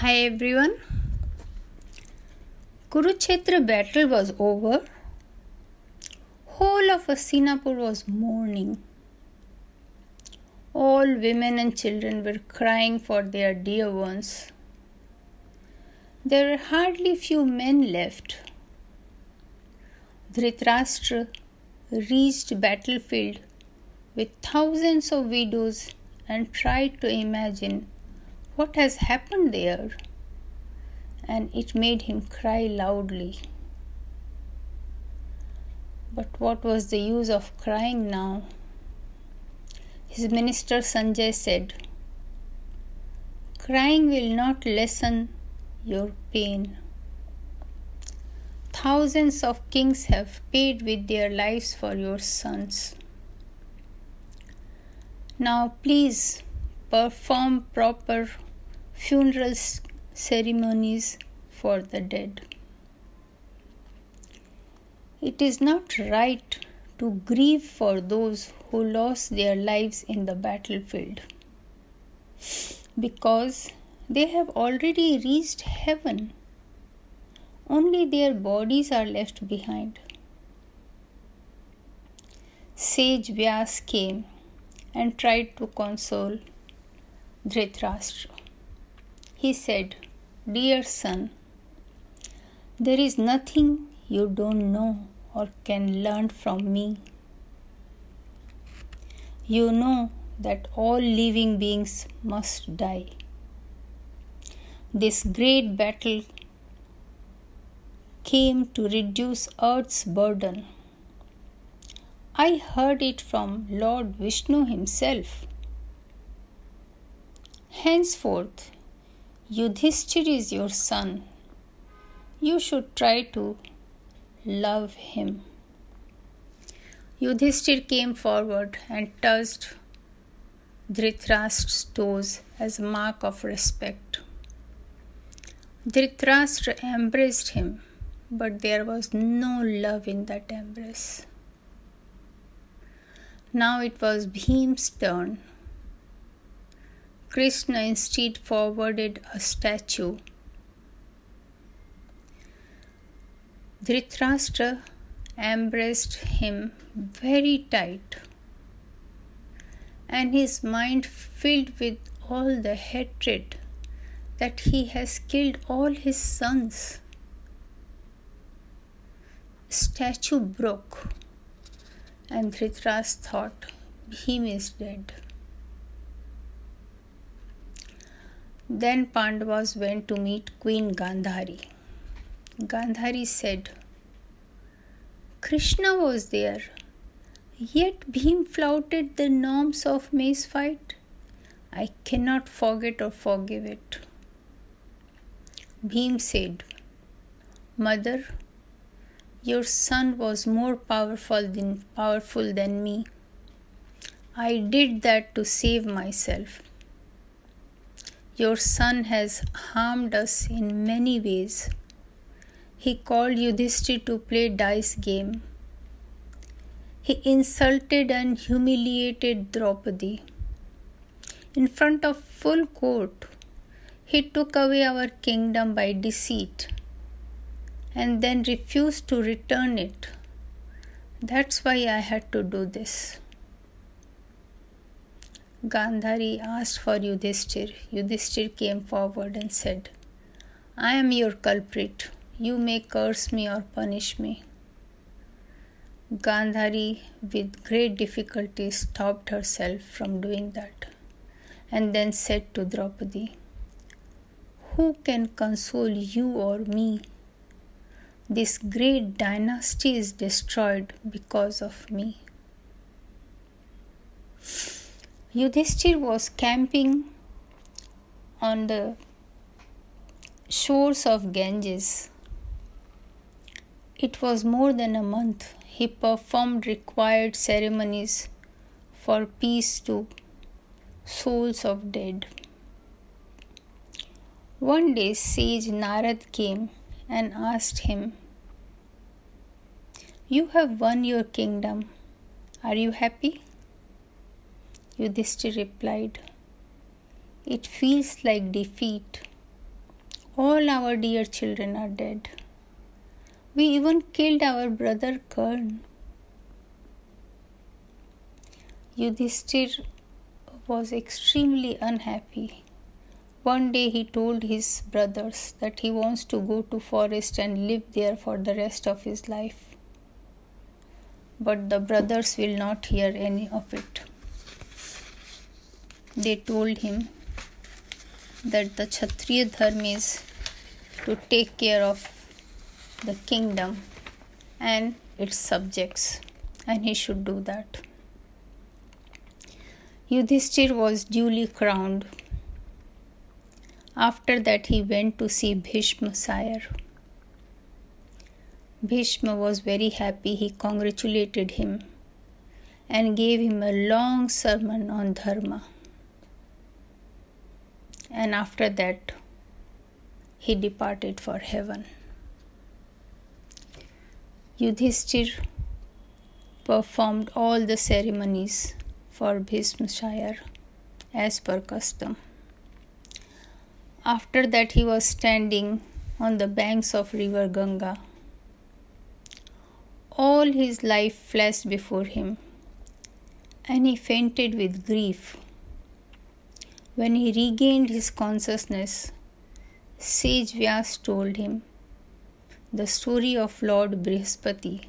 Hi everyone. Kurukshetra battle was over. Whole of Hastinapur was mourning. All women and children were crying for their dear ones. There were hardly few men left. Dhritarashtra reached battlefield with thousands of widows and tried to imagine what has happened there? And it made him cry loudly. But what was the use of crying now? His minister Sanjay said, Crying will not lessen your pain. Thousands of kings have paid with their lives for your sons. Now, please perform proper funeral ceremonies for the dead. It is not right to grieve for those who lost their lives in the battlefield because they have already reached heaven. Only their bodies are left behind. Sage Vyas came and tried to console Dhritarashtra. He said, Dear son, there is nothing you don't know or can learn from me. You know that all living beings must die. This great battle came to reduce earth's burden. I heard it from Lord Vishnu himself. Henceforth, Yudhishthir is your son. You should try to love him. Yudhishthir came forward and touched Dhritarashtra's toes as a mark of respect. Dhritarashtra embraced him, but there was no love in that embrace. Now it was Bhim's turn. Krishna instead forwarded a statue. Dhritarashtra embraced him very tight, and his mind filled with all the hatred that he has killed all his sons. Statue broke, and Dhritarashtra thought, Bhim is dead. Then Pandavas went to meet Queen Gandhari. Gandhari said, Krishna was there, yet Bhim flouted the norms of mace fight. I cannot forget or forgive it. Bhim said, Mother, your son was more powerful than, powerful than me. I did that to save myself. Your son has harmed us in many ways. He called Yudhishthir to play dice game. He insulted and humiliated Draupadi. In front of full court, he took away our kingdom by deceit and then refused to return it. That's why I had to do this. Gandhari asked for Yudhishthir. Yudhishthir came forward and said, I am your culprit. You may curse me or punish me. Gandhari, with great difficulty, stopped herself from doing that and then said to Draupadi, Who can console you or me? This great dynasty is destroyed because of me. Yudhishthir was camping on the shores of Ganges. It was more than a month. He performed required ceremonies for peace to souls of dead. One day, sage Narad came and asked him, You have won your kingdom. Are you happy? Yudhishthir replied, It feels like defeat. All our dear children are dead. We even killed our brother Karn. Yudhishthir was extremely unhappy. One day he told his brothers that he wants to go to forest and live there for the rest of his life. But the brothers will not hear any of it. They told him that the Kshatriya dharma is to take care of the kingdom and its subjects, and he should do that. Yudhishthir was duly crowned. After that, he went to see Bhishma sire. Bhishma was very happy. He congratulated him and gave him a long sermon on Dharma. And after that, he departed for heaven. Yudhishthir performed all the ceremonies for Bhishmashire as per custom. After that, he was standing on the banks of river Ganga. All his life flashed before him, and he fainted with grief. When he regained his consciousness, Sage Vyas told him the story of Lord Brihaspati,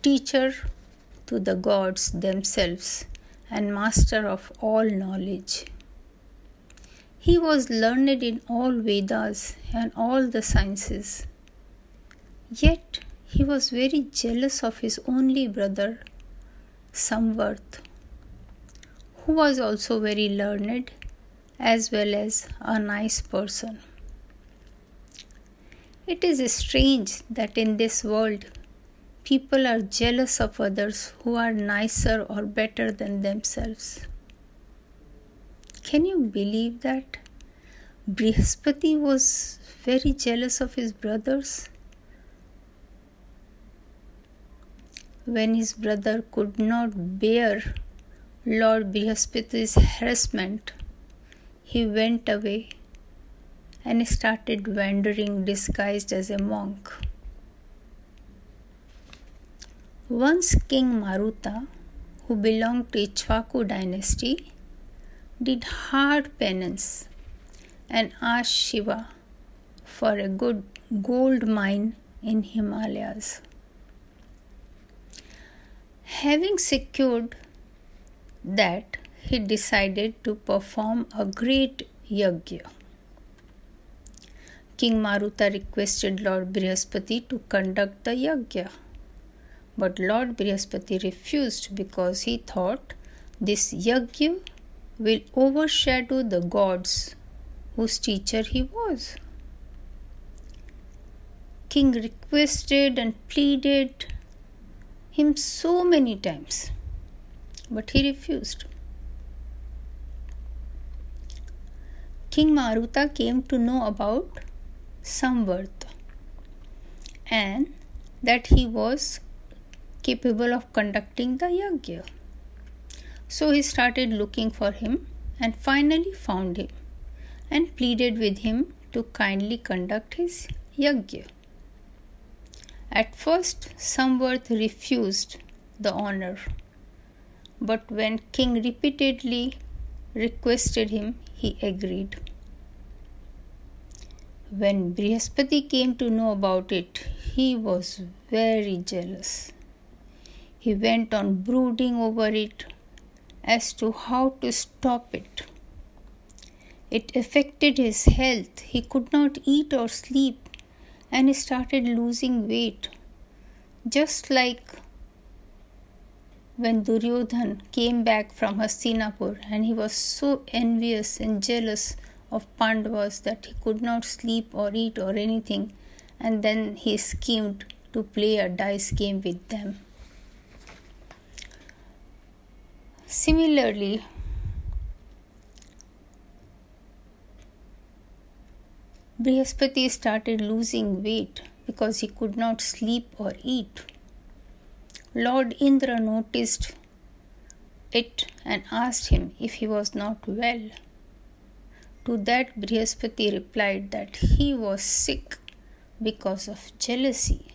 teacher to the gods themselves and master of all knowledge. He was learned in all Vedas and all the sciences. Yet he was very jealous of his only brother, Samvart, who was also very learned as well as a nice person. It is strange that in this world people are jealous of others who are nicer or better than themselves. Can you believe that? Brihaspati was very jealous of his brothers. When his brother could not bear Lord Brihaspati's harassment, he went away and started wandering disguised as a monk. Once King Maruta, who belonged to Ikshvaku dynasty, did hard penance and asked Shiva for a good gold mine in Himalayas. Having secured that, he decided to perform a great yajna. King Maruta requested Lord Brihaspati to conduct the yajna. But Lord Brihaspati refused because he thought this yajna will overshadow the gods whose teacher he was. King requested and pleaded him so many times, but he refused. King Maruta came to know about Samvart and that he was capable of conducting the yajna. So he started looking for him and finally found him and pleaded with him to kindly conduct his yajna. At first, Samvart refused the honor, but when king repeatedly requested him, he agreed. When Brihaspati came to know about it, he was very jealous. He went on brooding over it as to how to stop it. It affected his health. He could not eat or sleep and he started losing weight. Just like when Duryodhan came back from Hastinapur and he was so envious and jealous of Pandavas that he could not sleep or eat or anything, and then he schemed to play a dice game with them. Similarly, Brihaspati started losing weight because he could not sleep or eat. Lord Indra noticed it and asked him if he was not well. To that, Brihaspati replied that he was sick because of jealousy.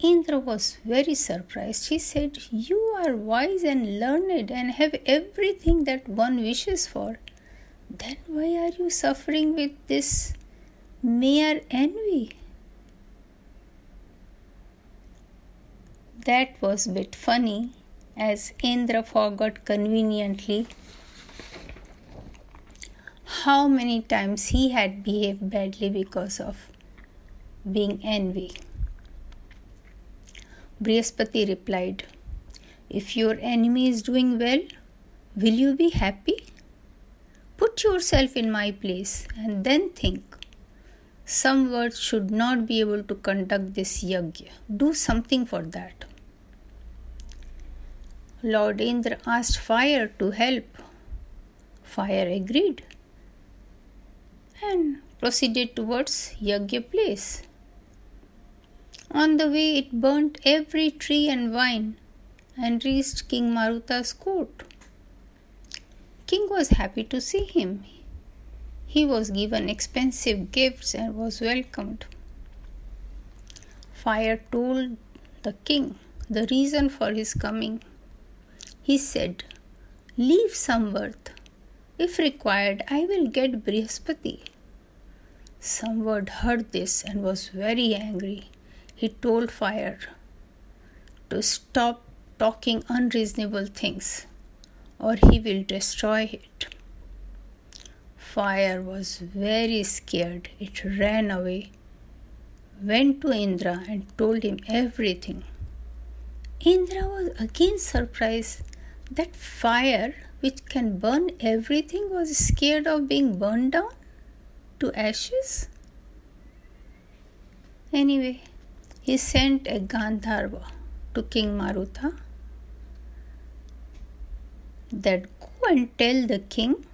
Indra was very surprised. He said, You are wise and learned and have everything that one wishes for. Then why are you suffering with this mere envy? That was a bit funny as Indra forgot conveniently how many times he had behaved badly because of being envy. Brihaspati replied, If your enemy is doing well, will you be happy? Put yourself in my place and then think. Samvart should not be able to conduct this yajna. Do something for that. Lord Indra asked fire to help. Fire agreed and proceeded towards yajna place. On the way, it burnt every tree and vine and reached King Maruta's court. King was happy to see him. He was given expensive gifts and was welcomed. Fire told the king the reason for his coming. He said, Leave Samvart. If required, I will get Brihaspati. Samvart heard this and was very angry he told fire to stop talking unreasonable things or he will destroy it. Fire was very scared. It ran away, went to Indra, and told him everything. Indra was again surprised that fire, which can burn everything, was scared of being burned down to ashes. Anyway, he sent a Gandharva to King Maruta that go and tell the king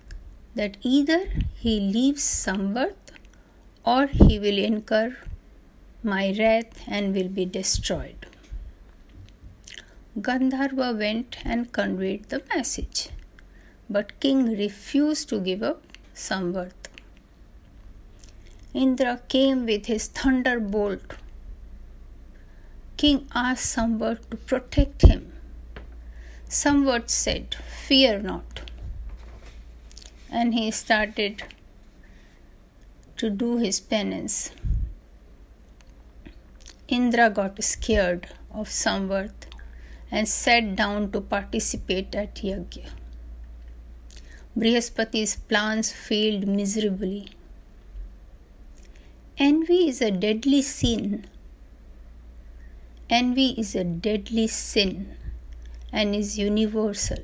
that either he leaves Samvart or he will incur my wrath and will be destroyed. Gandharva went and conveyed the message, but king refused to give up Samvart. Indra came with his thunderbolt king asked Samvart to protect him. Samvart said, Fear not. And he started to do his penance. Indra got scared of Samvart and sat down to participate at Yajna. Brihaspati's plans failed miserably. Envy is a deadly sin Envy is a deadly sin and is universal.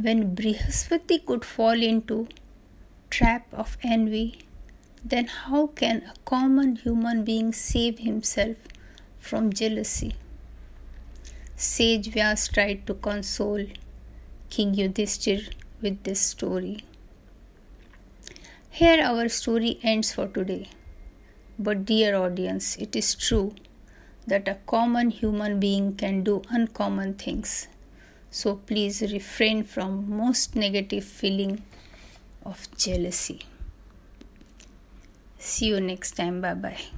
When Brihaspati could fall into trap of envy, then how can a common human being save himself from jealousy? Sage Vyas tried to console King Yudhishthir with this story. Here our story ends for today. But dear audience, it is true that a common human being can do uncommon things. So please refrain from most negative feeling of jealousy. See you next time. Bye bye.